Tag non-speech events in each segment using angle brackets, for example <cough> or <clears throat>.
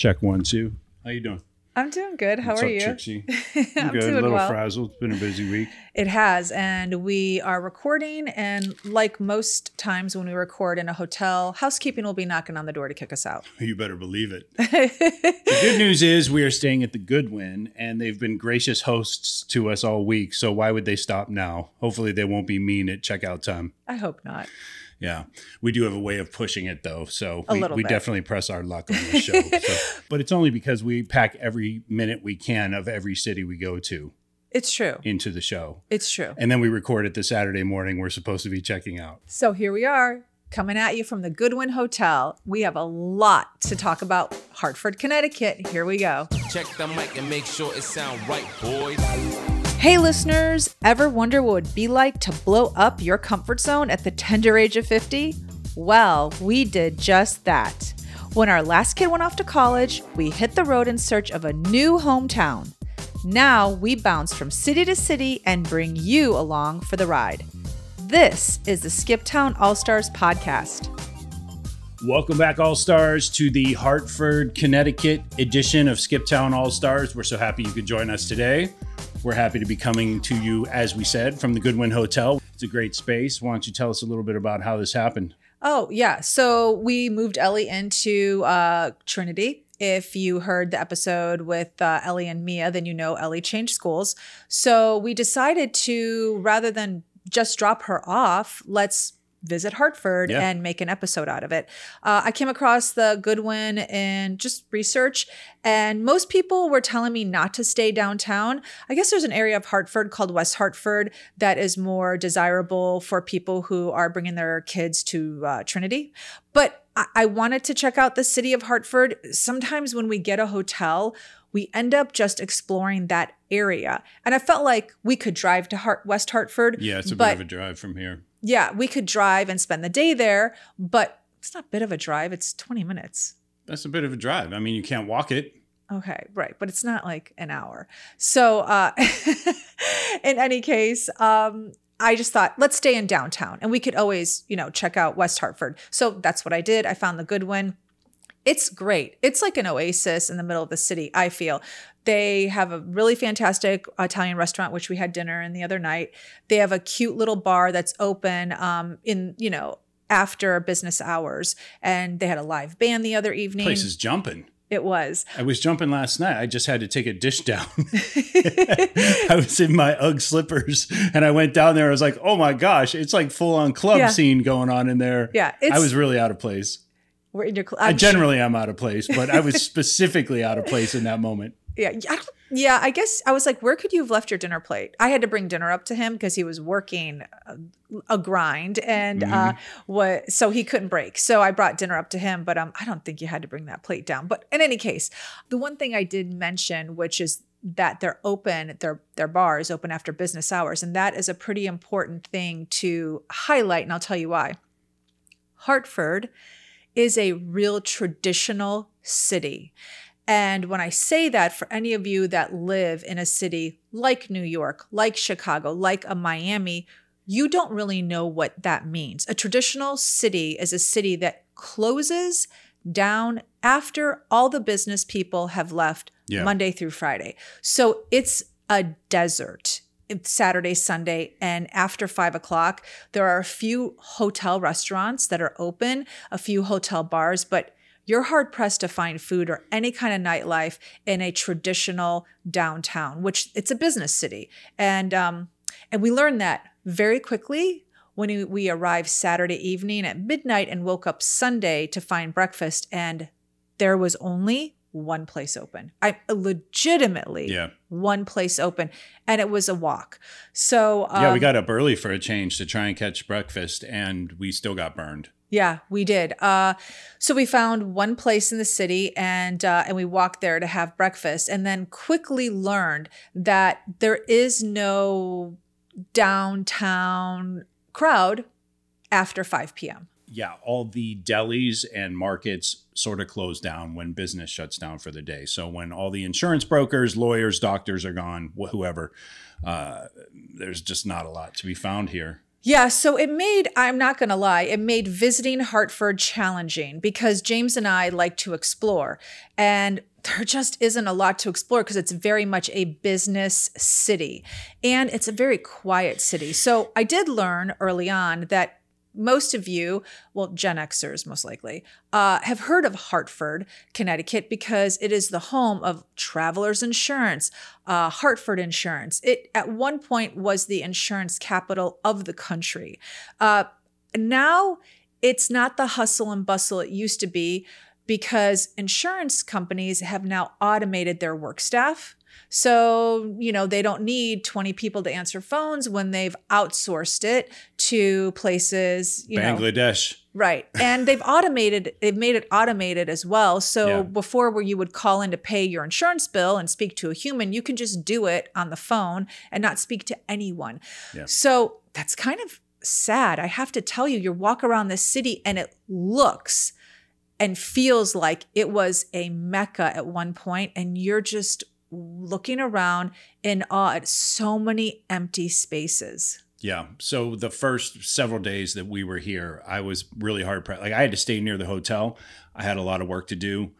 Check one, two. How you doing? I'm doing good. How What's are up, you? Trixie? <laughs> I'm good. doing a little well. frazzled. It's been a busy week. It has, and we are recording. And like most times when we record in a hotel, housekeeping will be knocking on the door to kick us out. You better believe it. <laughs> the good news is we are staying at the Goodwin, and they've been gracious hosts to us all week. So why would they stop now? Hopefully, they won't be mean at checkout time. I hope not. Yeah, we do have a way of pushing it though, so A we, little we bit. definitely press our luck on this show. <laughs> so. But it's only because we pack every minute we can of every city we go to It's true. into the show, It's true. and then we record it the Saturday morning we're supposed to be checking out. So here we are, coming at you from the Goodwin Hotel. We have a lot to talk about. Hartford, Connecticut. Here we go. Check the mic and make sure it sound right, boys. Hey, listeners, ever wonder what it would be like to blow up your comfort zone at the tender age of 50? Well, we did just that. When our last kid went off to college, we hit the road in search of a new hometown. Now we bounce from city to city and bring you along for the ride. This is the Skip Town All Stars podcast. Welcome back, All Stars, to the Hartford, Connecticut edition of Skip Town All Stars. We're so happy you could join us today. We're happy to be coming to you, as we said, from the Goodwin Hotel. It's a great space. Why don't you tell us a little bit about how this happened? Oh, yeah. So we moved Ellie into uh, Trinity. If you heard the episode with uh, Ellie and Mia, then you know Ellie changed schools. So we decided to, rather than just drop her off, let's visit Hartford Yeah. and make an episode out of it. Uh, I came across the Goodwin in just research, and most people were telling me not to stay downtown. I guess there's an area of Hartford called West Hartford that is more desirable for people who are bringing their kids to uh, Trinity. But I-, I wanted to check out the city of Hartford. Sometimes when we get a hotel, we end up just exploring that area. And I felt like we could drive to Hart- West Hartford. Yeah, it's a bit of a drive from here. Yeah, we could drive and spend the day there, but it's not a bit of a drive. It's 20 minutes. That's a bit of a drive. I mean, you can't walk it. Okay, right. But it's not like an hour. So, uh, <laughs> in any case, um, I just thought, let's stay in downtown and we could always, you know, check out West Hartford. So that's what I did. I found the Goodwin. It's great. It's like an oasis in the middle of the city, I feel. They have a really fantastic Italian restaurant, which we had dinner in the other night. They have a cute little bar that's open um, in, you know, after business hours. And they had a live band the other evening. Place is jumping. It was. I was jumping last night. I just had to take a dish down. <laughs> <laughs> I was in my UGG slippers and I went down there. I was like, oh my gosh, it's like full on club Yeah. scene going on in there. Yeah, I was really out of place. We're in your. Cl- I I'm sure- generally am out of place, but I was specifically out of place in that moment. yeah, I yeah. I guess I was like, where could you have left your dinner plate? I had to bring dinner up to him because he was working a, a grind, and uh, what so he couldn't break. So I brought dinner up to him, but um, I don't think you had to bring that plate down. But in any case, the one thing I did mention, which is that they're open, their their bar is open after business hours, and that is a pretty important thing to highlight, and I'll tell you why. Hartford is a real traditional city. And when I say that, for any of you that live in a city like New York, like Chicago, like a Miami, you don't really know what that means. A traditional city is a city that closes down after all the business people have left Yeah. Monday through Friday. So it's a desert. Saturday, Sunday, and after five o'clock, there are a few hotel restaurants that are open, a few hotel bars, but you're hard pressed to find food or any kind of nightlife in a traditional downtown, which it's a business city. And um, and we learned that very quickly when we arrived Saturday evening at midnight and woke up Sunday to find breakfast, and there was only one place open. I legitimately Yeah. one place open, and it was a walk. So um, yeah, we got up early for a change to try and catch breakfast, and we still got burned. Yeah, we did. Uh, so we found one place in the city, and uh, and we walked there to have breakfast, and then quickly learned that there is no downtown crowd after five p.m. Yeah, all the delis and markets sort of close down when business shuts down for the day. So when all the insurance brokers, lawyers, doctors are gone, wh- whoever, uh, there's just not a lot to be found here. Yeah, so it made, I'm not going to lie, it made visiting Hartford challenging because James and I like to explore. And there just isn't a lot to explore because it's very much a business city and it's a very quiet city. So I did learn early on that most of you, well, Gen Xers most likely, uh, have heard of Hartford, Connecticut, because it is the home of Travelers Insurance, uh, Hartford Insurance. It at one point was the insurance capital of the country. Uh, now it's not the hustle and bustle it used to be because insurance companies have now automated their work staff. So, you know, they don't need 20 people to answer phones when they've outsourced it to places, you know. Bangladesh. Right. And they've automated, they've made it automated as well. So Yeah. before where you would call in to pay your insurance bill and speak to a human, you can just do it on the phone and not speak to anyone. Yeah. So that's kind of sad. I have to tell you, you walk around this city and it looks and feels like it was a mecca at one point, and you're just looking around in awe at so many empty spaces. Yeah. So the first several days that we were here, I was really hard pressed. Like I had to stay near the hotel. I had a lot of work to do.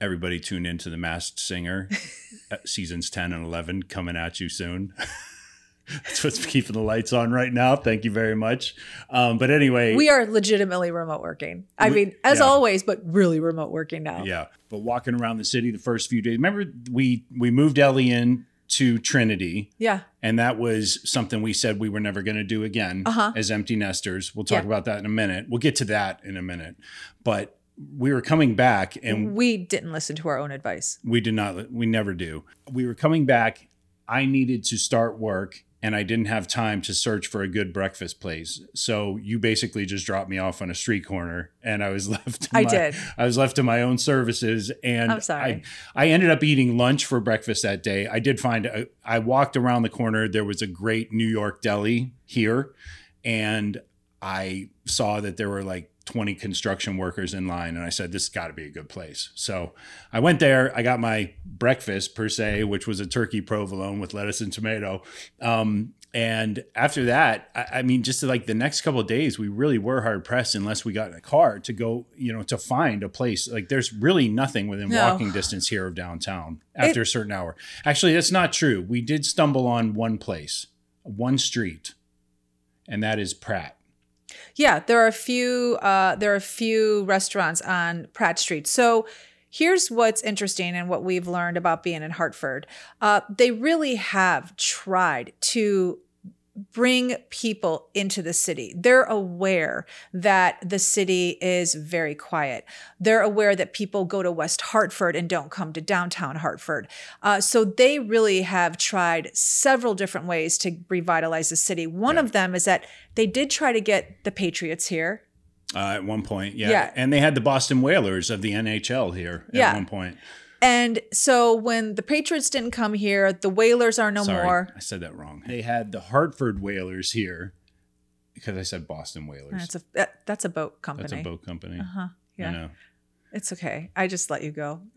Everybody tuned into the Masked Singer, <laughs> uh, seasons ten and eleven coming at you soon. <laughs> That's what's keeping the lights on right now. Thank you very much. Um, but anyway, We are legitimately remote working. I We- mean, as yeah. always, but really remote working now. Yeah, but walking around the city the first few days. Remember, we we moved Ellie in to Trinity, Yeah. and that was something we said we were never going to do again Uh-huh. as empty nesters. We'll talk Yeah. about that in a minute. We'll get to that in a minute. But we were coming back, and we didn't listen to our own advice. we did not. We never do. We were coming back. I needed to start work. And I didn't have time to search for a good breakfast place. So you basically just dropped me off on a street corner and I was <laughs> left to I my- did. I was left to my own services, and I'm sorry. I, I ended up eating lunch for breakfast that day. I did find a, I walked around the corner. There was a great New York deli here, and I saw that there were like 20 construction workers in line, and I said, "This has got to be a good place." So I went there. I got my breakfast per se, which was a turkey provolone with lettuce and tomato. Um, and after that, I, I mean, just like the next couple of days, we really were hard pressed unless we got in a car to go, you know, to find a place. Like there's really nothing within No. walking distance here of downtown after a certain hour. Actually, that's not true. We did stumble on one place, one street, and that is Pratt. Yeah, there are a few. Uh, there are a few restaurants on Pratt Street. So here's what's interesting and what we've learned about being in Hartford. Uh, they really have tried to bring people into the city. They're aware that the city is very quiet. They're aware that people go to West Hartford and don't come to downtown Hartford. Uh, so they really have tried several different ways to revitalize the city. One Yeah. of them is that they did try to get the Patriots here. Uh, at one point, yeah. Yeah. And they had the Boston Whalers of the NHL here at Yeah. one point. And so when the Patriots didn't come here, the Whalers are no Sorry, more. I said that wrong. They had the Hartford Whalers here because I said Boston Whalers. That's a that, that's a boat company. That's a boat company. Uh-huh. I Yeah. know. It's okay. I just let you go. <laughs>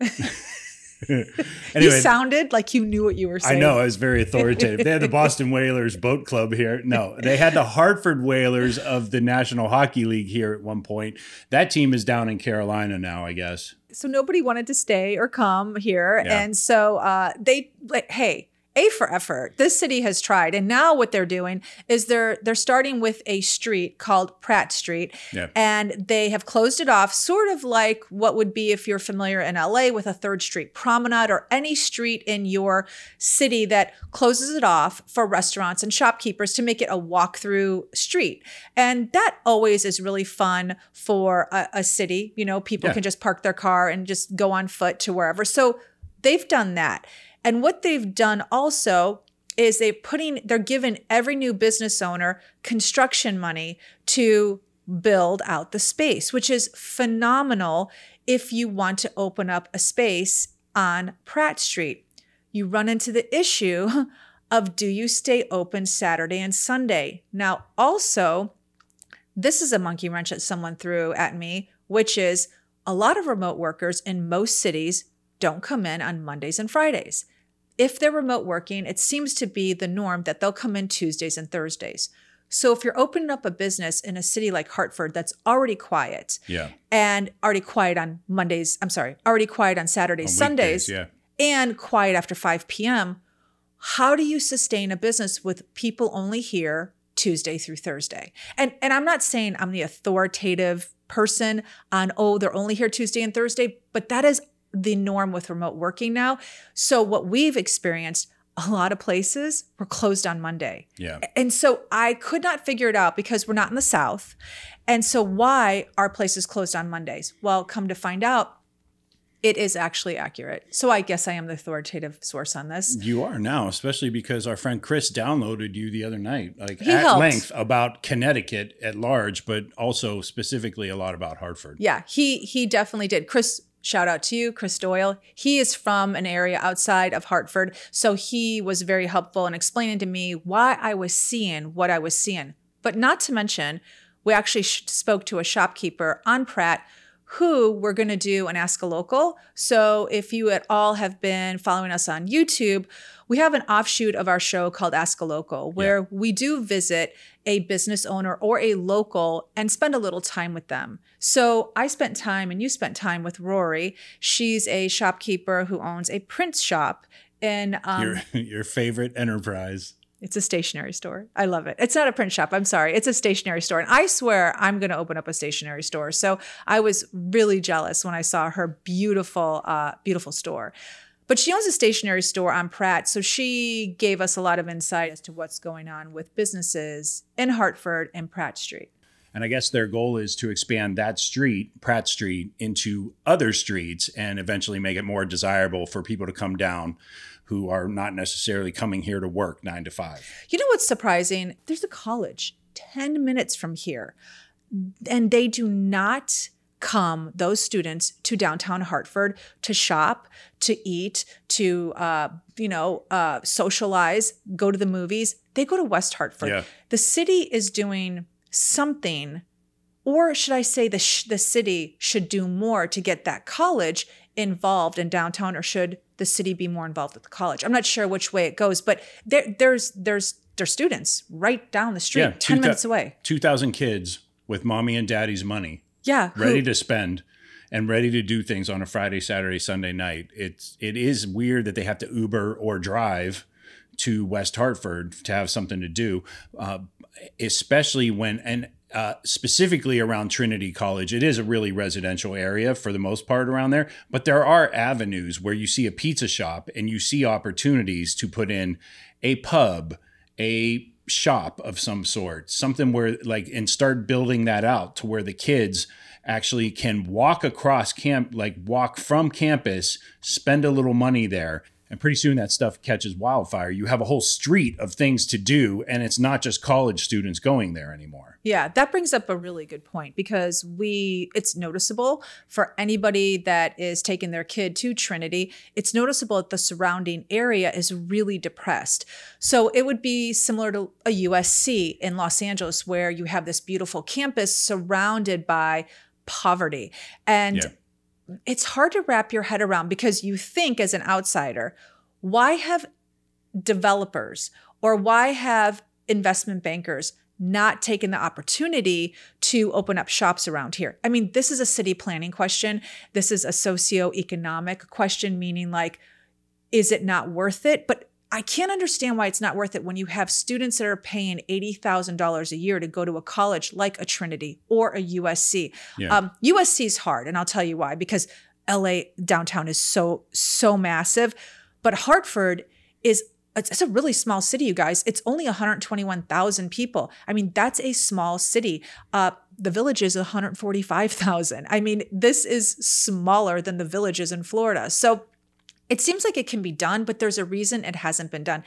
<laughs> anyway, you sounded like you knew what you were saying. I know I was very authoritative. they had the Boston Whalers boat club here. No, they had the Hartford Whalers of the National Hockey League here at one point. That team is down in Carolina now, I guess. So nobody wanted to stay or come here. Yeah. And so uh, they like, hey, A for effort. This city has tried. And now what they're doing is they're they're starting with a street called Pratt Street. Yeah. And they have closed it off, sort of like what would be if you're familiar in LA with a third street promenade or any street in your city that closes it off for restaurants and shopkeepers to make it a walk-through street. And that always is really fun for a, a city. You know, people Yeah. can just park their car and just go on foot to wherever. So they've done that. And what they've done also is they're putting, they're giving every new business owner construction money to build out the space, which is phenomenal if you want to open up a space on Pratt Street. You run into the issue <laughs> of do you stay open Saturday and Sunday? Now, also, this is a monkey wrench that someone threw at me, which is a lot of remote workers in most cities don't come in on Mondays and Fridays. If they're remote working, it seems to be the norm that they'll come in Tuesdays and Thursdays. So if you're opening up a business in a city like Hartford that's already quiet Yeah. and already quiet on Mondays, I'm sorry, already quiet on Saturdays, On Sundays, weekdays, and quiet after 5 p.m., how do you sustain a business with people only here Tuesday through Thursday? And and I'm not saying I'm the authoritative person on oh they're only here Tuesday and Thursday, but that is the norm with remote working now. So what we've experienced a lot of places were closed on Monday. Yeah. And so I could not figure it out because we're not in the South. And so why are places closed on Mondays? Well, come to find out, it is actually accurate. So I guess I am the authoritative source on this. You are now, especially because our friend Chris downloaded you the other night, like He at helped. length about Connecticut at large, but also specifically a lot about Hartford. Yeah, he he definitely did. Chris, shout out to you, Chris Doyle. He is from an area outside of Hartford, so he was very helpful in explaining to me why I was seeing what I was seeing. But not to mention, we actually spoke to a shopkeeper on Pratt who we're going to do an ask a local. So if you at all have been following us on YouTube, we have an offshoot of our show called Ask a Local where we do visit a business owner or a local and spend a little time with them. So I spent time and you spent time with Rory. She's a shopkeeper who owns a print shop in um, Your <laughs> your favorite enterprise. It's a stationery store. I love it. It's not a print shop. I'm sorry. It's a stationery store. And I swear I'm going to open up a stationery store. So I was really jealous when I saw her beautiful, uh, beautiful store. But she owns a stationery store on Pratt. So she gave us a lot of insight as to what's going on with businesses in Hartford and Pratt Street. And I guess their goal is to expand that street, Pratt Street, into other streets and eventually make it more desirable for people to come down who are not necessarily coming here to work nine to five. You know what's surprising? There's a college 10 minutes from here, and they do not come, those students, to downtown Hartford to shop, to eat, to, uh, you know, uh, socialize, go to the movies. They go to West Hartford. Yeah. The city is doing something, or should I say, the, sh- the city should do more to get that college involved in downtown, or should the city be more involved with the college? I'm not sure which way it goes, but there, there's there's there's students right down the street, Yeah, ten two thou- minutes away. 2,000 kids with mommy and daddy's money Yeah, who- ready to spend and ready to do things on a Friday, Saturday, Sunday night. It's it is weird that they have to Uber or drive to West Hartford to have something to do, uh, especially when and uh, specifically around Trinity College. It is a really residential area for the most part around there, but there are avenues where you see a pizza shop and you see opportunities to put in a pub, a shop of some sort, something where like and start building that out to where the kids actually can walk across camp, like walk from campus, spend a little money there. And pretty soon that stuff catches wildfire. You have a whole street of things to do, and it's not just college students going there anymore. Yeah, that brings up a really good point because we it's noticeable for anybody that is taking their kid to Trinity. It's noticeable that the surrounding area is really depressed. So it would be similar to a USC in Los Angeles where you have this beautiful campus surrounded by poverty. And Yeah. It's hard to wrap your head around because you think as an outsider, why have developers or why have investment bankers not taken the opportunity to open up shops around here? I mean, this is a city planning question. This is a socioeconomic question, meaning like, is it not worth it? But I can't understand why it's not worth it when you have students that are paying $80,000 a year to go to a college like a Trinity or a USC. Yeah. Um, USC is hard, and I'll tell you why, because LA downtown is so, so massive. But Hartford is it's, a really small city, you guys. It's only 121,000 people. I mean, that's a small city. Uh, the village is 145,000. I mean, this is smaller than the villages in Florida. So it seems like it can be done, but there's a reason it hasn't been done.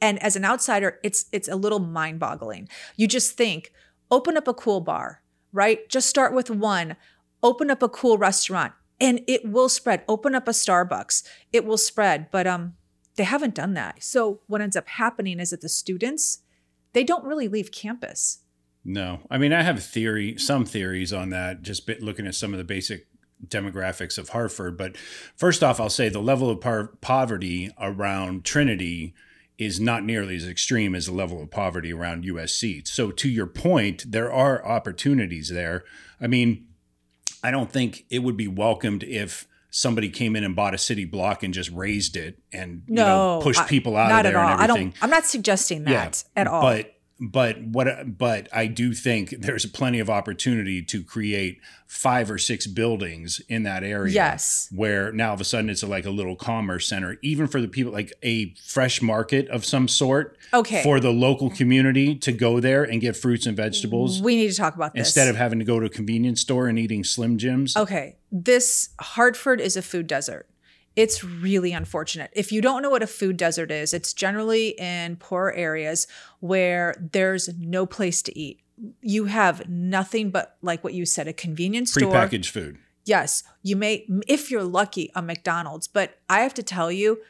And as an outsider, it's it's a little mind-boggling. You just think, open up a cool bar, right? Just start with one. Open up a cool restaurant, and it will spread. Open up a Starbucks, it will spread. But um, they haven't done that. So what ends up happening is that the students, they don't really leave campus. No, I mean I have theory, some theories on that. Just looking at some of the basic demographics of Hartford. But first off, I'll say the level of par- poverty around Trinity is not nearly as extreme as the level of poverty around USC. So to your point, there are opportunities there. I mean, I don't think it would be welcomed if somebody came in and bought a city block and just razed it and you know, No, pushed people out not of there at all. and I don't. I'm not suggesting that at all. But but what but I do think there's plenty of opportunity to create five or six buildings in that area. Yes. Where now all of a sudden it's like a little commerce center, even for the people like a fresh market of some sort. Okay. For the local community to go there and get fruits and vegetables we need to talk about this instead of having to go to a convenience store and eating Slim Jims. Okay, this Hartford is a food desert. It's really unfortunate. If you don't know what a food desert is, it's generally in poor areas where there's no place to eat. You have nothing but, like what you said, a convenience store. Prepackaged food. Yes, you may, if you're lucky, a McDonald's. But I have to tell you,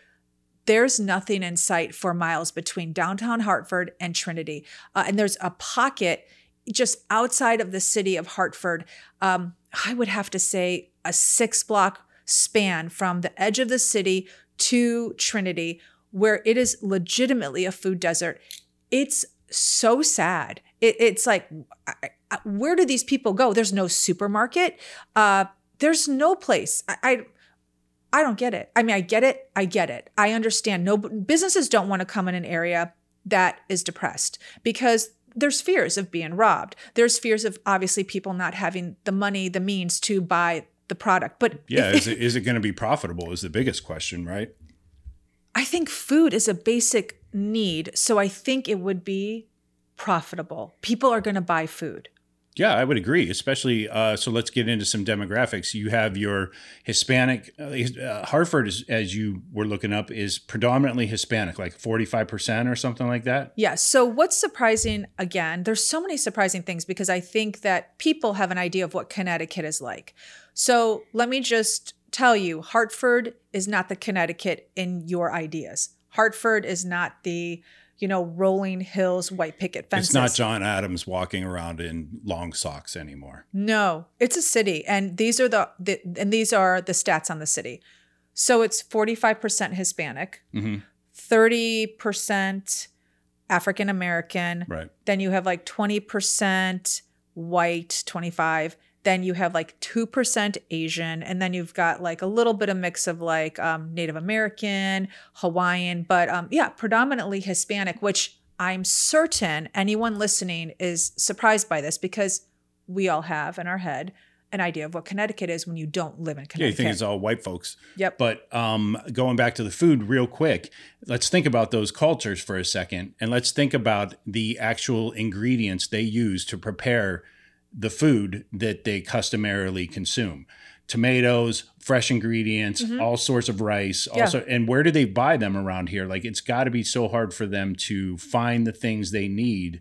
there's nothing in sight for miles between downtown Hartford and Trinity. Uh, and there's a pocket just outside of the city of Hartford. Um, I would have to say a six block span from the edge of the city to Trinity, where it is legitimately a food desert. It's so sad. It, it's like, where do these people go? There's no supermarket. Uh, there's no place. I, I I don't get it. I mean, I get it. I get it. I understand. No businesses don't want to come in an area that is depressed because there's fears of being robbed. There's fears of obviously people not having the money, the means to buy the product. But Yeah, if- is it, <laughs> is it going to be profitable? Is the biggest question, right? I think food is a basic need. So I think it would be profitable. People are going to buy food. Yeah, I would agree. Especially, uh, so let's get into some demographics. You have your Hispanic. Uh, Hartford, is, as you were looking up, is predominantly Hispanic, like forty-five percent or something like that. Yeah. So what's surprising again, there's so many surprising things because I think that people have an idea of what Connecticut is like. So let me just tell you, Hartford is not the Connecticut in your ideas. Hartford is not the, you know, rolling hills, white picket fences. It's not John Adams walking around in long socks anymore. No, it's a city, and these are the, the and these are the stats on the city. So it's forty five percent Hispanic, Mhm. thirty percent African American. Right. Then you have like twenty percent white, twenty five. Then you have like two percent Asian, and then you've got like a little bit of mix of like um, Native American, Hawaiian, but um, yeah, predominantly Hispanic. Which I'm certain anyone listening is surprised by this because we all have in our head an idea of what Connecticut is when you don't live in Connecticut. Yeah, you think it's all white folks. Yep. But um, going back to the food real quick, let's think about those cultures for a second, and let's think about the actual ingredients they use to prepare the food that they customarily consume. Tomatoes, fresh ingredients, all sorts of rice. Mm-hmm. Yeah. Also, and where do they buy them around here? Like, it's got to be so hard for them to find the things they need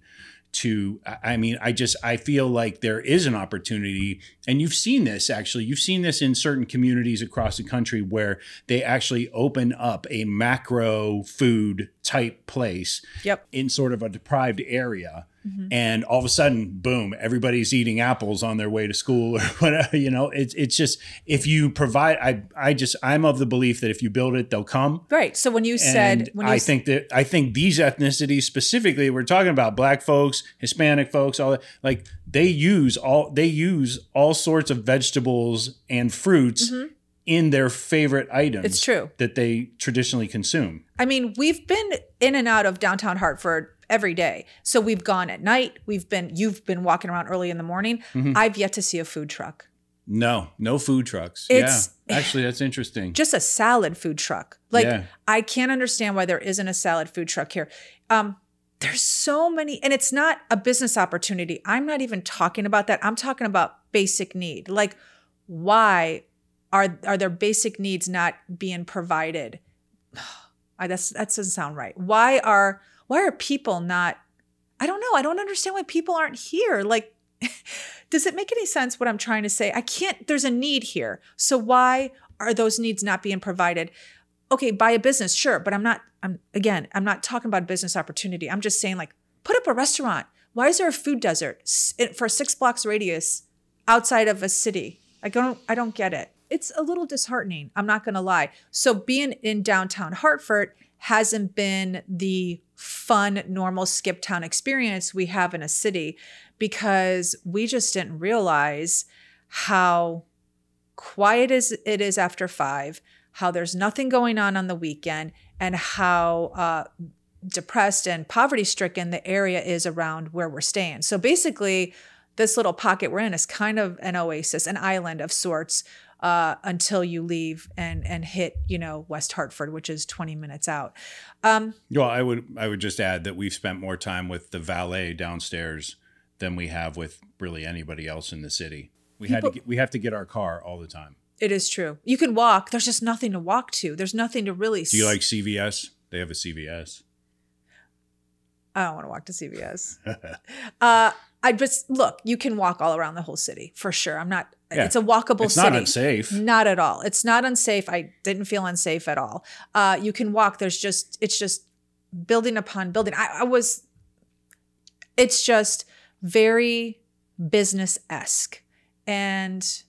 to i I mean i just i feel like there is an opportunity and you've seen this actually you've seen this in certain communities across the country where they actually open up a macro food type place Yep. in sort of a deprived area and all of a sudden boom everybody's eating apples on their way to school or <laughs> whatever you know it's it's just if you provide i i just i'm of the belief that if you build it they'll come Right. So when you and said when you I think that I think these ethnicities specifically, we're talking about black folks, Hispanic folks, all that, like they use all they use all sorts of vegetables and fruits in their favorite items. Mm-hmm. It's true. that they traditionally consume. I mean, we've been in and out of downtown Hartford every day. So we've gone at night. We've been you've been walking around early in the morning. Mm-hmm. I've yet to see a food truck. No, no food trucks. It's- yeah, <laughs> actually, that's interesting. Just a salad food truck. Like Yeah. I can't understand why there isn't a salad food truck here. Um there's so many and it's not a business opportunity. I'm not even talking about that. I'm talking about basic need. Like why are are their basic needs not being provided? <sighs> I, that's that doesn't sound right. Why are why are people not? I don't know. I don't understand why people aren't here. Like, <laughs> does it make any sense what I'm trying to say? I can't. There's a need here. So why are those needs not being provided? Okay, buy a business, sure, but I'm not. I'm again. I'm not talking about business opportunity. I'm just saying like put up a restaurant. Why is there a food desert for six blocks radius outside of a city? I don't. I don't get it. it's a little disheartening. I'm not going to lie. So being in downtown Hartford hasn't been the fun, normal skip town experience we have in a city because we just didn't realize how quiet is it is after five, how there's nothing going on on the weekend, and how uh, depressed and poverty stricken the area is around where we're staying. So basically, this little pocket we're in is kind of an oasis, an island of sorts. Uh, until you leave and and hit you know West Hartford, which is 20 minutes out. Um, Well, I would I would just add that we've spent more time with the valet downstairs than we have with really anybody else in the city. We had to get, we have to get our car all the time. it is true. You can walk. There's just nothing to walk to. There's nothing to really. Do you like CVS? They have a CVS. I don't want to walk to CVS. <laughs> uh, I just look. You can walk all around the whole city for sure. I'm not. Yeah. It's a walkable It's city. not unsafe. Not at all. It's not unsafe. I didn't feel unsafe at all. Uh, you can walk. There's just. It's just building upon building. I, I was. It's just very business esque, and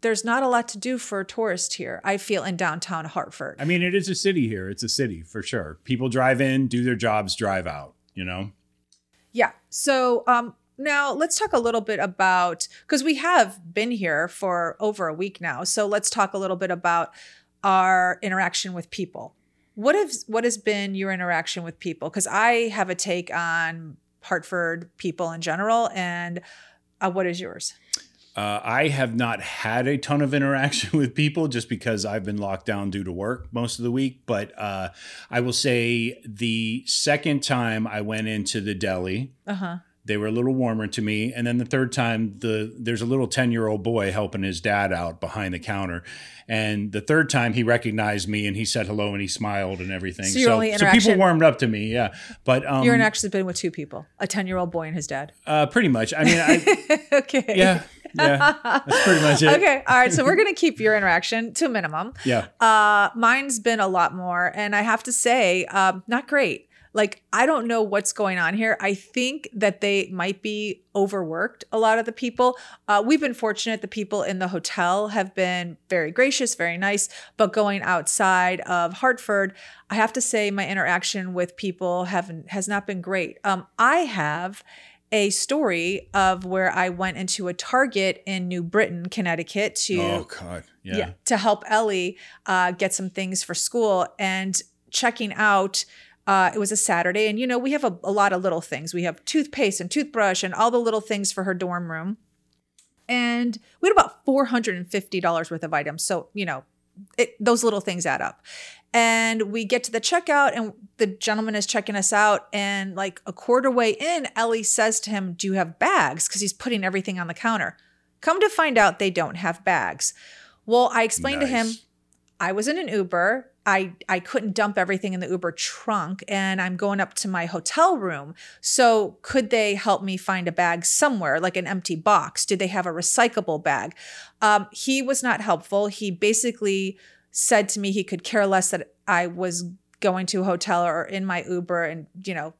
there's not a lot to do for a tourist here. I feel in downtown Hartford. I mean, it is a city here. It's a city for sure. People drive in, do their jobs, drive out. You know. Yeah. So um, now let's talk a little bit about because we have been here for over a week now. So let's talk a little bit about our interaction with people. What has what has been your interaction with people? Because I have a take on Hartford people in general, and uh, what is yours? Uh, I have not had a ton of interaction <laughs> with people just because I've been locked down due to work most of the week. But uh, I will say the second time I went into the deli, Uh huh. They were a little warmer to me, and then the third time, the there's a little ten year old boy helping his dad out behind the counter, and the third time he recognized me and he said hello and he smiled and everything. So only so people warmed up to me, yeah. But um, Your interaction has been with two people: a ten year old boy and his dad. uh, pretty much. I mean, I, <laughs> okay. yeah, yeah, that's pretty much it. Okay. All right. So we're gonna keep your interaction to a minimum. Yeah. Uh, mine's been a lot more, and I have to say, um, not great. Like, I don't know what's going on here. I think that they might be overworked, a lot of the people. Uh, we've been fortunate. The people in the hotel have been very gracious, very nice. But going outside of Hartford, I have to say, my interaction with people haven't has not been great. Um, I have a story of where I went into a Target in New Britain, Connecticut to Oh God. Yeah. yeah, to help Ellie uh, get some things for school and checking out. Uh, it was a Saturday, and you know we have a, a lot of little things. We have toothpaste and toothbrush and all the little things for her dorm room, and we had about four hundred and fifty dollars worth of items. So you know, it, those little things add up. And we get to the checkout, and the gentleman is checking us out. And like a quarter way in, Ellie says to him, "Do you have bags?" Because he's putting everything on the counter. Come to find out, they don't have bags. Well, I explained to him I was in an Uber. I I couldn't dump everything in the Uber trunk and I'm going up to my hotel room. So could they help me find a bag somewhere, like an empty box? Did they have a recyclable bag? Um, he was not helpful. He basically said to me he could care less that I was going to a hotel or in my Uber and, you know,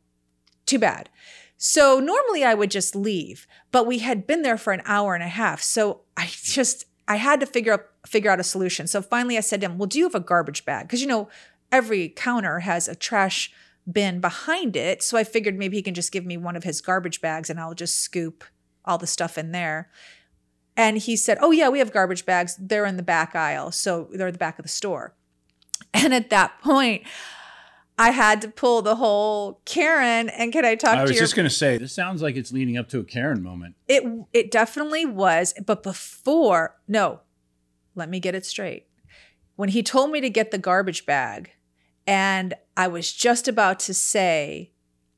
too bad. So normally I would just leave, but we had been there for an hour and a half. So I <laughs> just I had to figure out figure out a solution. So finally I said to him, "Well, do you have a garbage bag?" Because you know, every counter has a trash bin behind it. So I figured maybe he can just give me one of his garbage bags and I'll just scoop all the stuff in there. And he said, "Oh yeah, we have garbage bags. They're in the back aisle. So they're at the back of the store." And at that point, I had to pull the whole Karen and can I talk I to you? I was just going to say, this sounds like it's leading up to a Karen moment. it it definitely was, but before, no. Let me get it straight. When he told me to get the garbage bag and I was just about to say,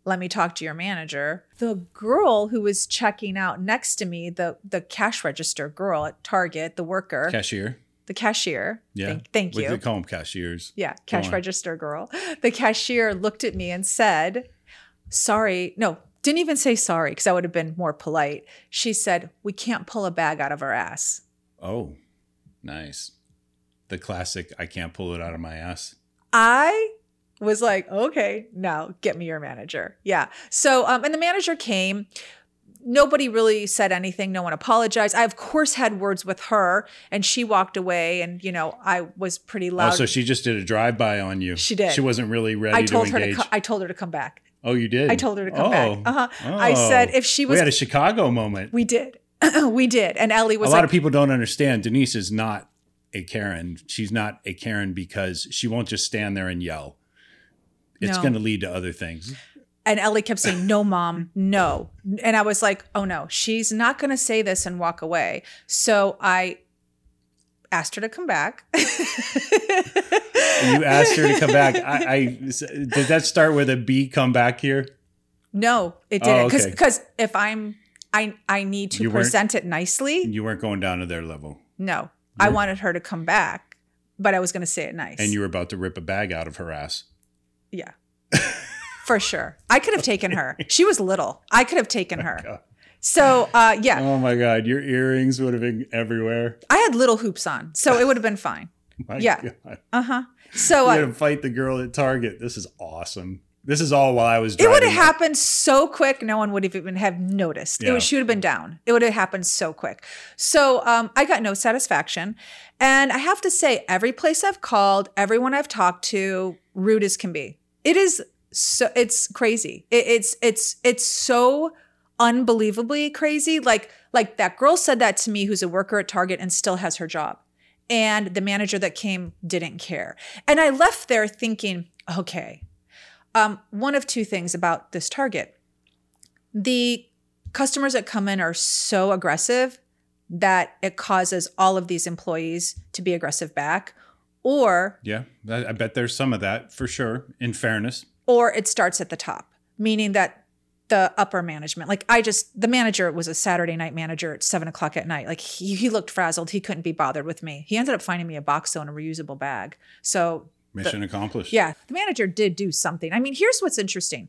"Let me talk to your manager." The girl who was checking out next to me, the the cash register girl at Target, the worker, Cashier. The cashier. Yeah. Thank, thank We you. could call them cashiers. Yeah, cash register girl. The cashier looked at me and said, Sorry. No, didn't even say sorry because I would have been more polite. She said, We can't pull a bag out of our ass. Oh, nice. The classic, I can't pull it out of my ass. I was like, okay, now get me your manager. Yeah. So, um, and the manager came. Nobody really said anything. No one apologized. I, of course, had words with her, and she walked away. And you know, I was pretty loud. Oh, loud. so she just did a drive by on you. She did. She wasn't really ready I told to her to. Co- I told her to come back. oh, you did. I told her to come back. Oh. Uh-huh. I said if she was. we had a Chicago moment. We did. <clears throat> we did. And Ellie was. a lot like, of people don't understand. Denise is not a Karen. She's not a Karen because she won't just stand there and yell. It's No. going to lead to other things. And Ellie kept saying, "No, mom, no." And I was like, "Oh no, she's not going to say this and walk away." So I asked her to come back. You asked her to come back. I, I did that start with a B come back here. no, it Oh, didn't, because okay. because if I'm I I need to You present it nicely. You weren't going down to their level, No, I wanted her to come back, but I was going to say it nice. and you were about to rip a bag out of her ass. yeah. <laughs> For sure. I could have taken her. She was little. I could have taken her. So, uh, yeah, Oh my God, your earrings would have been everywhere. I had little hoops on, so it would have been fine. <laughs> My Yeah. Uh huh. So I uh, fight the girl at Target. This is awesome. This is all while I was Driving. it would have happened so quick, no one would have even have noticed. It Yeah. would, she would have been down. It would have happened so quick. So um, I got no satisfaction, and I have to say, every place I've called, everyone I've talked to, rude as can be. It is so. It's crazy. It, it's it's it's so unbelievably crazy. Like like that girl said that to me, who's a worker at Target and still has her job. And the manager that came didn't care. And I left there thinking, okay, um, one of two things about this Target. The customers that come in are so aggressive that it causes all of these employees to be aggressive back, or Yeah, I I bet there's some of that for sure. In fairness, or it starts at the top, meaning that the upper management, like I just, the manager was a Saturday night manager at seven o'clock at night. Like he, he looked frazzled. He couldn't be bothered with me. He ended up finding me a box though and a reusable bag. So mission accomplished. yeah, the manager did do something. I mean, here's what's interesting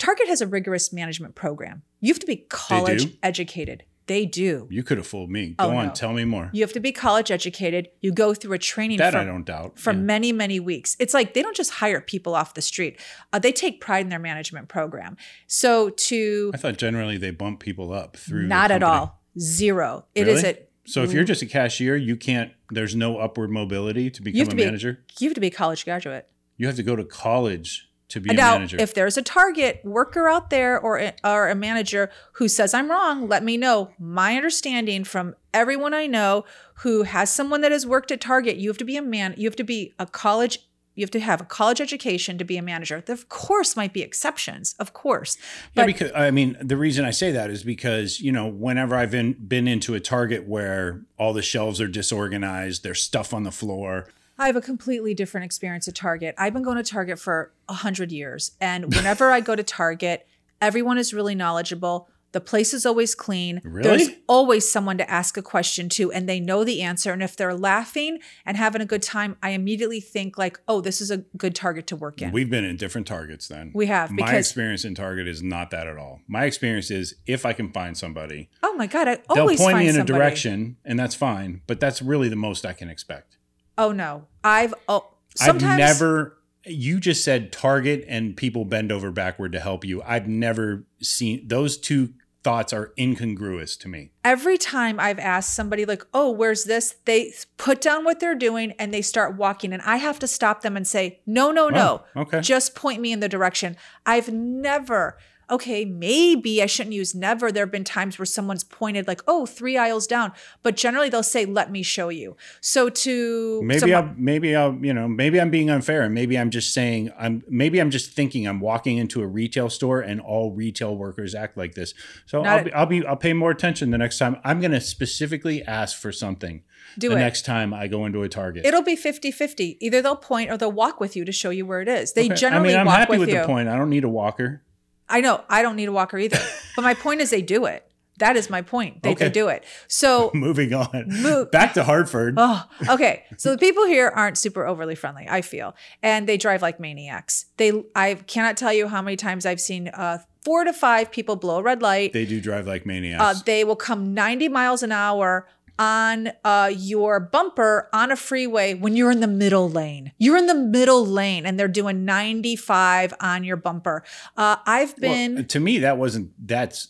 Target has a rigorous management program. You have to be college educated. They do. You could have fooled me. Go Oh, on, no. tell me more. You have to be college educated. You go through a training that for, I don't doubt. for Yeah. many, many weeks. It's like they don't just hire people off the street. Uh, they take pride in their management program. So to I thought generally they bump people up through. not at all zero. It is Really? a So if you're just a cashier, you can't. There's no upward mobility to become have a be manager. you have to be a college graduate. You have to go to college to be a now, manager. if there's a Target worker out there or a, or a manager who says I'm wrong, let me know. My understanding from everyone I know who has someone that has worked at Target, you have to be a man. You have to be a college. You have to have a college education to be a manager. There, of course, might be exceptions, of course. yeah, because I mean, the reason I say that is because you know, whenever I've been been into a Target where all the shelves are disorganized, there's stuff on the floor. I have a completely different experience at Target. I've been going to Target for a hundred years, and whenever I go to Target, everyone is really knowledgeable. The place is always clean. Really? There's always someone to ask a question to, and they know the answer. And if they're laughing and having a good time, I immediately think like, "Oh, this is a good Target to work in." We've been in different Targets then. We have, My experience in Target is not that at all. My experience is if I can find somebody, oh my god, I they'll always point find me in somebody. a direction, and that's fine. But that's really the most I can expect. Oh no, I've oh sometimes I've never. You just said Target and people bend over backward to help you. I've never seen those two thoughts are incongruous to me. every time I've asked somebody, like, oh, where's this? They put down what they're doing and they start walking. And I have to stop them and say, no, no, no. Oh, okay. Just point me in the direction. I've never, okay, maybe I shouldn't use never. There have been times where someone's pointed, like, oh, three aisles down. But generally they'll say, let me show you. So to Maybe I'll maybe I'll you know maybe I'm being unfair and maybe I'm just saying I'm maybe I'm just thinking I'm walking into a retail store and all retail workers act like this. So I'll be, I'll be I'll pay more attention the next time. I'm going to specifically ask for something do the it. next time I go into a Target. It'll be 50 50. Either they'll point or they'll walk with you to show you where it is. They Okay. generally I mean, I'm walk happy with, with you. the point. I don't need a walker. I know I don't need a walker either. <laughs> but my point is they do it. That is my point. They, they do it. So <laughs> Moving on. Mo- Back to Hartford. Oh, okay. So the people here aren't super overly friendly, I feel, and they drive like maniacs. They, I cannot tell you how many times I've seen uh, four to five people blow a red light. they do drive like maniacs. Uh, they will come 90 miles an hour on uh, your bumper on a freeway when you're in the middle lane. You're in the middle lane and they're doing 95 on your bumper. Uh, I've Well, been. to me that wasn't that's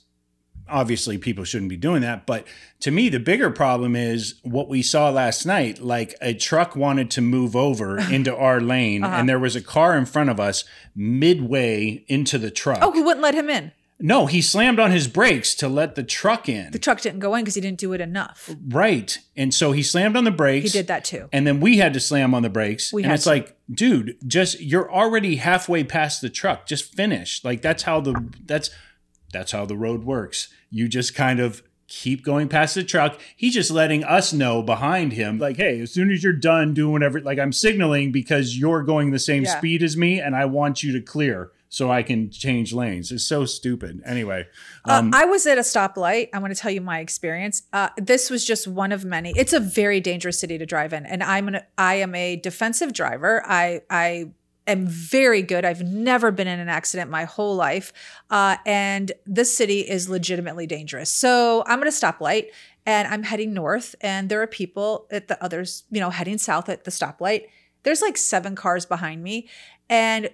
obviously people shouldn't be doing that. But to me, the bigger problem is what we saw last night. Like a truck wanted to move over <laughs> into our lane, Uh-huh. and there was a car in front of us midway into the truck. Oh, he wouldn't let him in. No, he slammed on his brakes to let the truck in. The truck didn't go in because he didn't do it enough. right. And so he slammed on the brakes. He did that too. And then we had to slam on the brakes. We and had it's to. like, dude, just you're already halfway past the truck. Just finish. Like that's how the that's that's how the road works. You just kind of keep going past the truck. He's just letting us know behind him, like, hey, as soon as you're done doing whatever, like I'm signaling because you're going the same Yeah. speed as me and I want you to clear so I can change lanes. It's so stupid. Anyway. Um, uh, I was at a stoplight. I want to tell you my experience. Uh, this was just one of many. It's a very dangerous city to drive in, and I'm an I am a defensive driver. I I am very good. I've never been in an accident my whole life, uh, and this city is legitimately dangerous. So I'm at a stoplight. And I'm heading north, and there are people at the others, you know, heading south at the stoplight. There's like seven cars behind me, and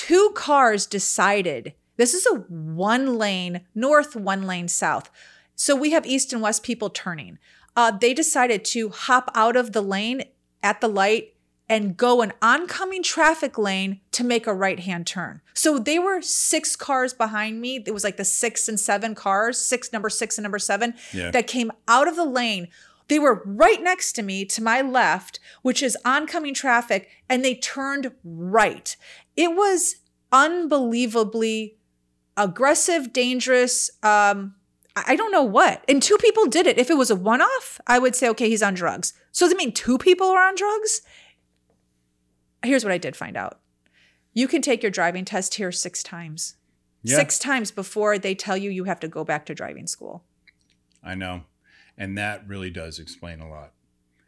two cars decided this is a one lane north, one lane south. So we have east and west people turning. Uh, they decided to hop out of the lane at the light and go an oncoming traffic lane to make a right hand turn. So they were six cars behind me. It was like the six and seven cars, six, number six and number seven, Yeah. that came out of the lane. They were right next to me to my left, which is oncoming traffic, and they turned right. It was unbelievably aggressive, dangerous. Um, I don't know what. And two people did it. If it was a one off, I would say, okay, he's on drugs. So does it mean two people are on drugs? Here's what I did find out you can take your driving test here six times. Yeah. Six times before they tell you you have to go back to driving school. I know. And that really does explain a lot.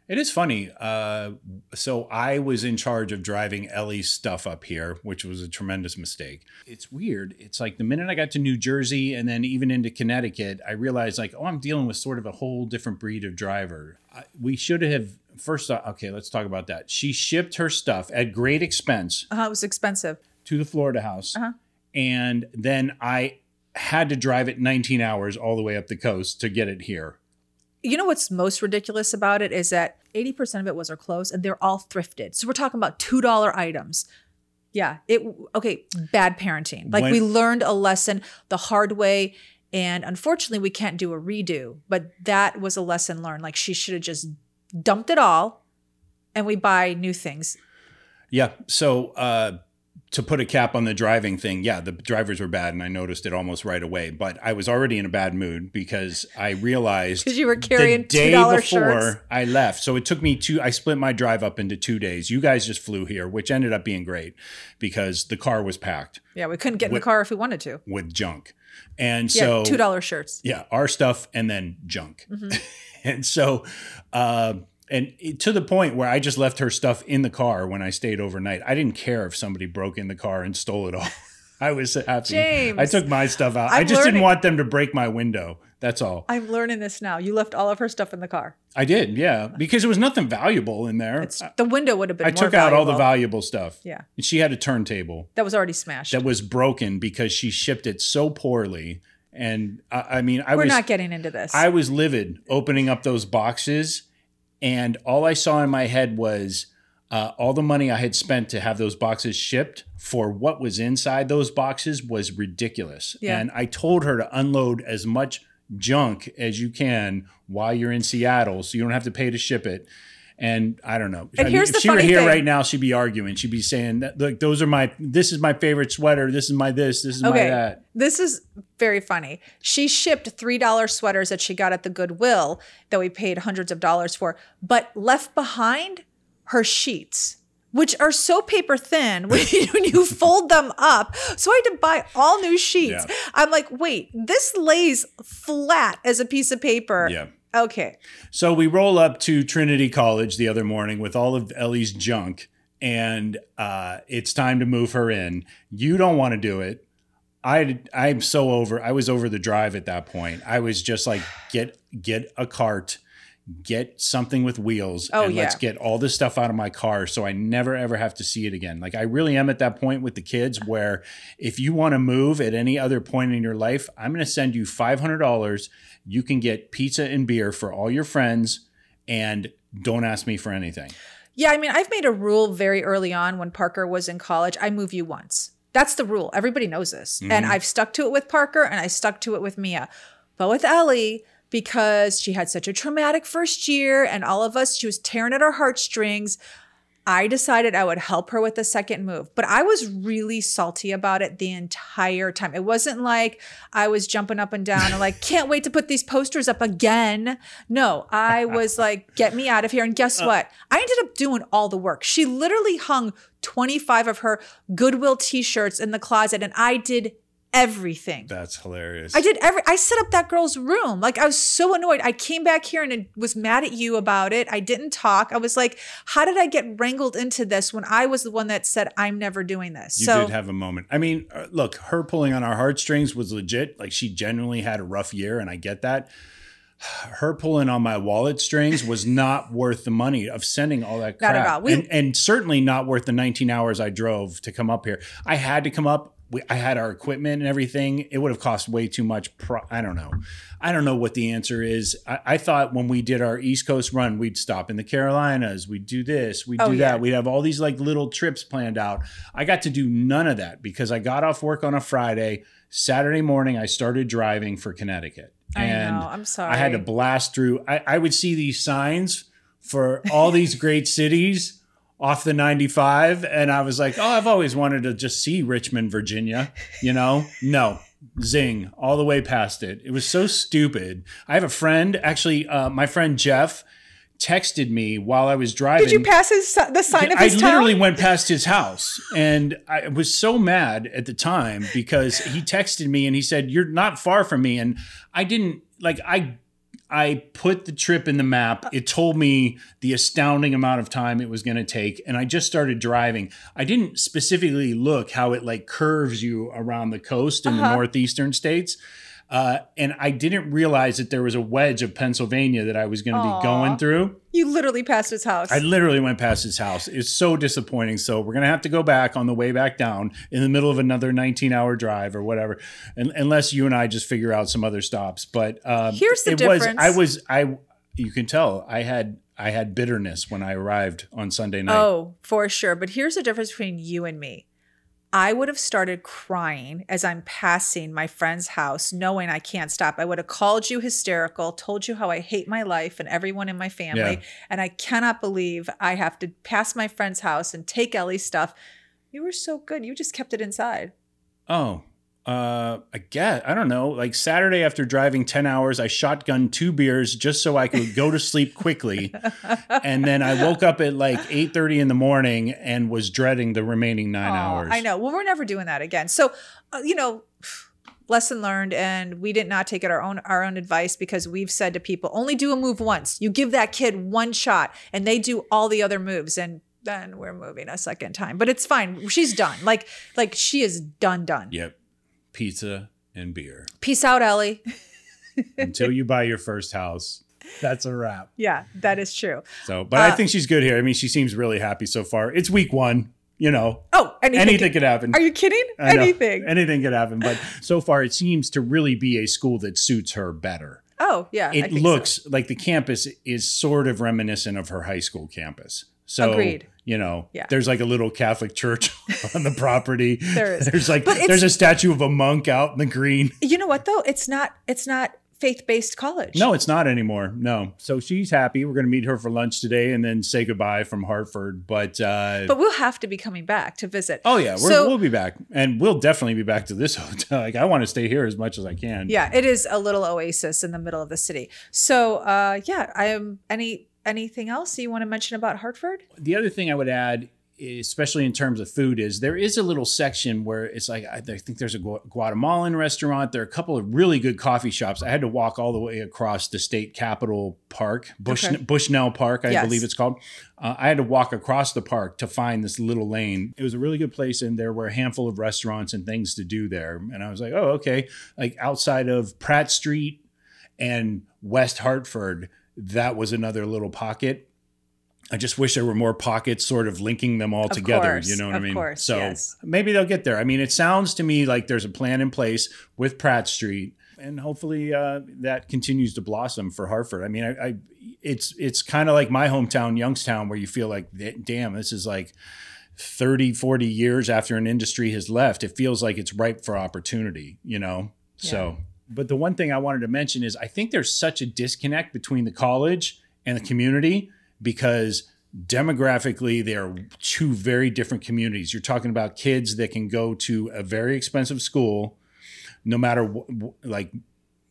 It is funny. Uh, so I was in charge of driving Ellie's stuff up here, which was a tremendous mistake. It's weird. It's like the minute I got to New Jersey and then even into Connecticut, I realized like, oh, I'm dealing with sort of a whole different breed of driver. I, we should have first. Okay, let's talk about that. She shipped her stuff at great expense Uh, it was expensive. to the Florida house. Uh-huh. And then I had to drive it 19 hours all the way up the coast to get it here. You know what's most ridiculous about it is that 80% of it was our clothes and they're all thrifted. So we're talking about $2 items. Yeah, it okay, bad parenting. Like When- we learned a lesson the hard way and unfortunately we can't do a redo, but that was a lesson learned. Like she should have just dumped it all and we buy new things. Yeah. So uh, to put a cap on the driving thing, yeah, the drivers were bad, and I noticed it almost right away. But I was already in a bad mood because I realized because you were carrying the day $2 before shirts. I left. So it took me two. I split my drive up into two days. You guys just flew here, which ended up being great because the car was packed Yeah, we couldn't get in the car if we wanted to. with junk, and Yeah, so $2 shirts. yeah, our stuff and then junk. Mm-hmm. <laughs> and so, uh, and it, to the point where I just left her stuff in the car when I stayed overnight. I didn't care if somebody broke in the car and stole it all. <laughs> I was happy. James, I took my stuff out. i I'm just didn't want them to break my window. That's all. I'm learning this now. You left all of her stuff in the car. I did, yeah, because there was nothing valuable in there. It's the window would have been I took out all the valuable. valuable stuff. Yeah. And she had a turntable That was already smashed. that was broken because she shipped it so poorly. And I, I mean, I We're was not getting into this. I was livid opening up those boxes, and all I saw in my head was uh, all the money I had spent to have those boxes shipped for what was inside those boxes was ridiculous. Yeah. And I told her to unload as much junk as you can while you're in Seattle, so you don't have to pay to ship it. And I don't know. And I here's if she were here thing. right now, she'd be arguing. She'd be saying that look, those are my this is my favorite sweater. This is my this. This is my that. This is very funny. She shipped $3 sweaters that she got at the Goodwill that we paid hundreds of dollars for, but left behind her sheets. Which are so paper thin <laughs> when you, when you <laughs> fold them up. So I had to buy all new sheets. Yeah. I'm like, wait, this lays flat as a piece of paper. Yeah. Okay. So we roll up to Trinity College the other morning with all of Ellie's junk, and uh, it's time to move her in. You don't want to do it. I I'm so over. I was over the drive at that point. I was just like, get get a cart, get something with wheels Oh, and let's get all this stuff out of my car so I never ever have to see it again. Like I really am at that point with the kids <laughs> where if you want to move at any other point in your life, I'm going to send you $500. You can get pizza and beer for all your friends and don't ask me for anything. Yeah, I mean, I've made a rule very early on when Parker was in college. I move you once. That's the rule. Everybody knows this. And mm-hmm. I've stuck to it with Parker and I stuck to it with Mia. But with Ellie, because she had such a traumatic first year and all of us, she was tearing at our heartstrings. I decided I would help her with the second move, but I was really salty about it the entire time. It wasn't like I was jumping up and down and like, <laughs> can't wait to put these posters up again. No, I was <laughs> like, get me out of here. And guess uh. what? I ended up doing all the work. She literally hung 25 of her Goodwill t shirts in the closet, and I did everything. That's hilarious. I did every I set up that girl's room. Like I was so annoyed. I came back here and was mad at you about it. I didn't talk. I was like, how did I get wrangled into this when I was the one that said I'm never doing this? You so did have a moment. I mean, uh, look, her pulling on our heartstrings was legit. Like she genuinely had a rough year, and I get that. Her pulling on my wallet strings was not worth the money of sending all that Not crap, at all. We- and, and certainly not worth the 19 hours I drove to come up here. I had to come up. We, I had our equipment and everything. It would have cost way too much. Pro- I don't know. I don't know what the answer is. I, I thought when we did our East Coast run, we'd stop in the Carolinas. We'd do this. We'd Oh, do yeah. that. We'd have all these like little trips planned out. I got to do none of that because I got off work on a Friday. Saturday morning, I started driving for Connecticut. I and know. I'm sorry. I had to blast through. I, I would see these signs for all these great cities off the 95. And I was like, oh, I've always wanted to just see Richmond, Virginia. You know? No. Zing, all the way past it. It was so stupid. I have a friend, actually, uh, my friend Jeff texted me while I was driving. did you pass his the sign of his I literally town? went past his house and I was so mad at the time because he texted me and he said, You're not far from me. And I didn't like I I put the trip in the map. It told me the astounding amount of time it was going to take. And I just started driving. I didn't specifically look how it like curves you around the coast in the Uh-huh. northeastern states. Uh, and I didn't realize that there was a wedge of Pennsylvania that I was going to be going through. You literally passed his house. I literally went past his house. It's so disappointing. So we're gonna have to go back on the way back down in the middle of another 19 hour drive or whatever, un- unless you and I just figure out some other stops. But um, Here's the it was difference. I was I. You can tell I had I had bitterness when I arrived on Sunday night. Oh, for sure. But here's the difference between you and me. I would have started crying as I'm passing my friend's house, knowing I can't stop. I would have called you hysterical, told you how I hate my life and everyone in my family. Yeah. And I cannot believe I have to pass my friend's house and take Ellie's stuff. You were so good. You just kept it inside. Oh, uh, I guess I don't know. Like Saturday after driving ten hours, I shotgunned two beers just so I could go to sleep quickly, <laughs> and then I woke up at like eight thirty in the morning and was dreading the remaining nine hours. I know. Well, we're never doing that again. So, uh, you know, lesson learned, and we did not take it our own our own advice because we've said to people, only do a move once. You give that kid one shot, and they do all the other moves, and then we're moving a second time. But it's fine. She's done. Like like she is done done. Yep, pizza and beer Peace out, Ellie. <laughs> until you buy your first house. That's a wrap. yeah, that is true. So, but I Uh, think she's good here. I mean, she seems really happy so far. It's week one. You know, Oh, anything. anything could happen. Are you kidding? I know. Anything. Anything could happen. But so far, it seems to really be a school that suits her better. Oh, yeah. I It think so. looks like the campus is sort of reminiscent of her high school campus. So, Agreed. You know, Yeah. there's like a little Catholic church <laughs> on the property. <laughs> There is. There's like But there's a statue of a monk out in the green. <laughs> You know what though? It's not. It's not faith-based college. No, it's not anymore. No. So she's happy. We're going to meet her for lunch today and then say goodbye from Hartford. But, uh, But we'll have to be coming back to visit. oh yeah, we're, So- we'll be back, and we'll definitely be back to this hotel. Like I want to stay here as much as I can. Yeah, it is a little oasis in the middle of the city. So, uh, yeah, I am. Any anything else you want to mention about Hartford? the other thing I would add, especially in terms of food, is there is a little section where it's like I think there's a Guatemalan restaurant. There are a couple of really good coffee shops. I had to walk all the way across the state capitol park, Bush Okay. Bushnell Park, I Yes. believe it's called. Uh, I had to walk across the park to find this little lane. It was a really good place, and there were a handful of restaurants and things to do there. And I was like, oh, okay. Like outside of Pratt Street and West Hartford that was another little pocket. I just wish there were more pockets sort of linking them all together. course, you know what of I mean? course, so yes. maybe they'll get there. I mean, it sounds to me like there's a plan in place with Pratt Street, and hopefully uh, that continues to blossom for Hartford. I mean, I, I it's it's kind of like my hometown, Youngstown, where you feel like, damn, this is like 30, 40 years after an industry has left. It feels like it's ripe for opportunity, you know? So, but the one thing I wanted to mention is I think there's such a disconnect between the college and the community because demographically they are two very different communities. You're talking about kids that can go to a very expensive school no matter like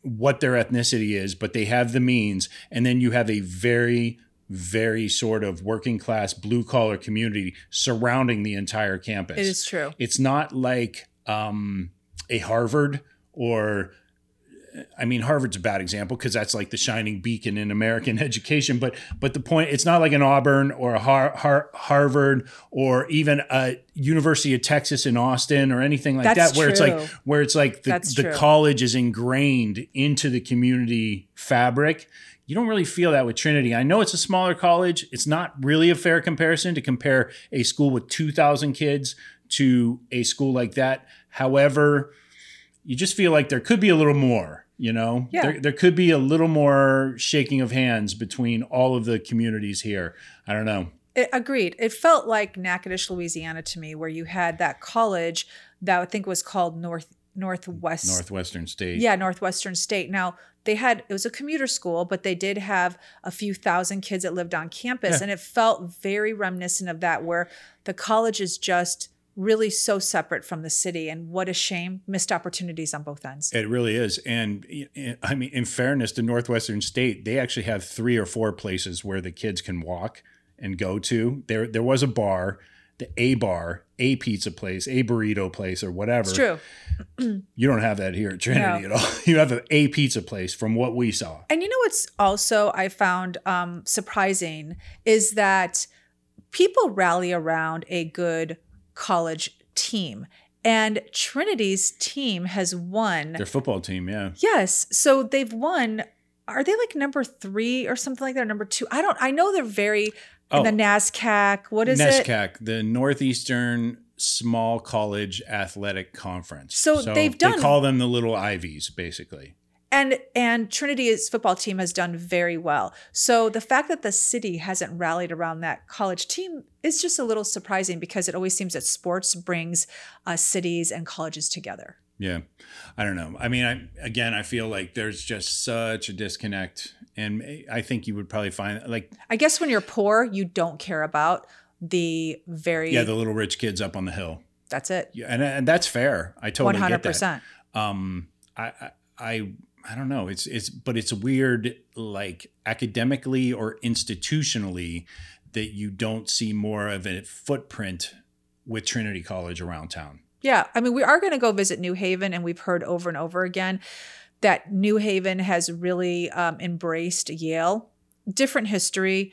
what their ethnicity is, but they have the means. And then you have a very, very sort of working class blue collar community surrounding the entire campus. It is true. It's not like um, a Harvard or I mean, Harvard's a bad example because that's like the shining beacon in American <laughs> education. But but the point, it's not like an Auburn or a Har- Har- Harvard or even a University of Texas in Austin or anything like That's that, where it's like where it's like the, That's the true. college is ingrained into the community fabric. You don't really feel that with Trinity. I know it's a smaller college. It's not really a fair comparison to compare a school with 2,000 kids to a school like that. However, you just feel like there could be a little more, you know? Yeah. There, there could be a little more shaking of hands between all of the communities here. I don't know. It, agreed. It felt like Natchitoches, Louisiana to me, where you had that college that I think was called North Northwest. Northwestern State. Yeah, Northwestern State. Now they had it was a commuter school, but they did have a few thousand kids that lived on campus, Yeah. and it felt very reminiscent of that, where the college is just really so separate from the city. And what a shame, missed opportunities on both ends. It really is. And I mean, in fairness to Northwestern State, they actually have three or four places where the kids can walk and go to. There, there was a bar, the A bar, a pizza place, a burrito place, or whatever. It's true. <clears throat> You don't have that here at Trinity No. at all. <laughs> You have a, a pizza place from what we saw. And you know what's also I found um, surprising is that people rally around a good college team. And Trinity's team has won. Their football team, yeah. yes. So they've won. Are they like number three or something like that? Or number two? I don't, I know they're very Oh. in the oh. NASCAC. What is it? NESCAC, the Northeastern Small College Athletic Conference. So they've done- They call them the little Ivies, basically. And and Trinity's football team has done very well. So the fact that the city hasn't rallied around that college team is just a little surprising because it always seems that sports brings uh, cities and colleges together. Yeah, I don't know. I mean, I again, I feel like there's just such a disconnect, and I think you would probably find like I guess when you're poor, you don't care about the very yeah, the little rich kids up on the hill. that's it. Yeah, and and that's fair. I totally One get hundred that. percent. Um, I I. I I don't know. It's it's but it's weird like academically or institutionally that you don't see more of a footprint with Trinity College around town. Yeah, I mean, we are going to go visit New Haven, and we've heard over and over again that New Haven has really um, embraced Yale. Different history.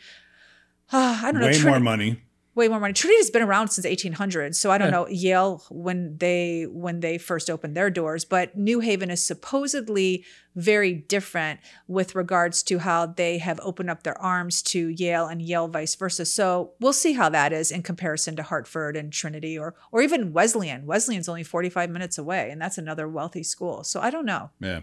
Ah, <sighs> I don't know. Way Trini- more money. Way more money. Trinity's been around since 1800, so I don't Yeah. know Yale when they when they first opened their doors, but New Haven is supposedly very different with regards to how they have opened up their arms to Yale and Yale vice versa. So we'll see how that is in comparison to Hartford and Trinity or or even Wesleyan. Wesleyan's only 45 minutes away, and that's another wealthy school. So I don't know. Yeah.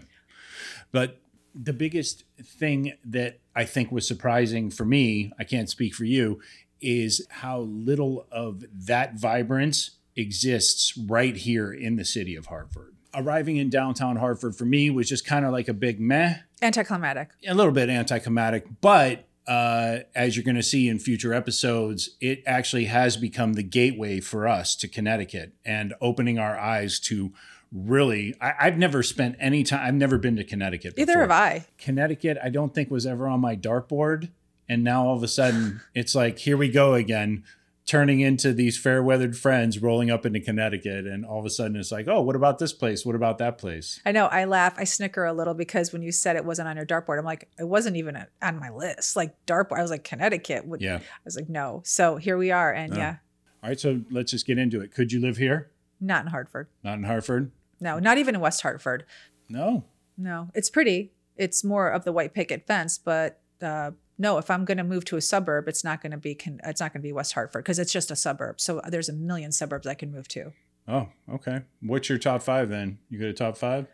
But the biggest thing that I think was surprising for me, I can't speak for you, is how little of that vibrance exists right here in the city of Hartford. Arriving in downtown Hartford for me was just kind of like a big meh, Anticlimactic. a little bit anticlimactic, but uh, as you're going to see in future episodes, it actually has become the gateway for us to Connecticut and opening our eyes to really. I, I've never spent any time. I've never been to Connecticut. Either have I. Connecticut, I don't think was ever on my dartboard, and now all of a sudden it's like here we go again, turning into these fair weathered friends rolling up into Connecticut, and all of a sudden it's like, oh, what about this place? What about that place? I know. I laugh. I snicker a little because when you said it wasn't on your dartboard, I'm like, it wasn't even on my list. Like dartboard, I was like Connecticut. Would, Yeah. I was like, no. So here we are, and Oh. yeah, All right, so let's just get into it. Could you live here? not in Hartford. Not in Hartford? No, not even in West Hartford. No. No, it's pretty. It's more of the white picket fence, but uh, no, if I'm going to move to a suburb, it's not going to be con- it's not going to be West Hartford because it's just a suburb. So there's a million suburbs I can move to. Oh, okay. What's your top five then? You got a top five?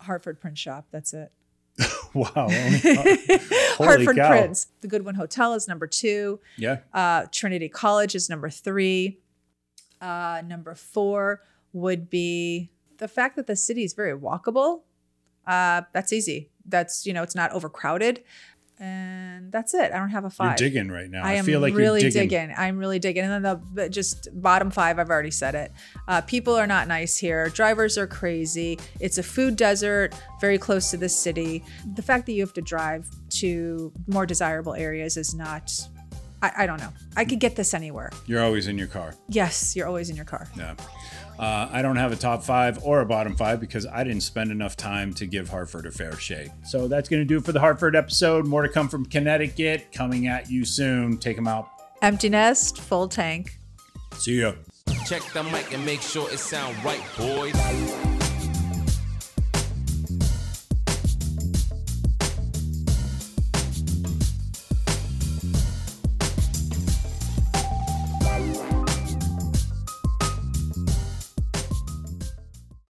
Hartford Print Shop. That's it. <laughs> Wow. <laughs> Hartford cow. Prints. The Goodwin Hotel is number two. Yeah. Uh, Trinity College is number three. Uh, number four would be the fact that the city is very walkable. Uh, that's easy. That's you know it's not overcrowded, and that's it. I don't have a five. You're digging right now. I I, feel like really you're digging. digging. I'm really digging. And then the just bottom five, I've already said it. Uh, people are not nice here. Drivers are crazy. It's a food desert, very close to the city. The fact that you have to drive to more desirable areas is not. I, I don't know. I could get this anywhere. You're always in your car. Yes, you're always in your car. Yeah. Uh, I don't have a top five or a bottom five because I didn't spend enough time to give Hartford a fair shake. So that's going to do it for the Hartford episode. More to come from Connecticut coming at you soon. Take them out. Empty nest, full tank. See ya. Check the mic and make sure it sound right, boys.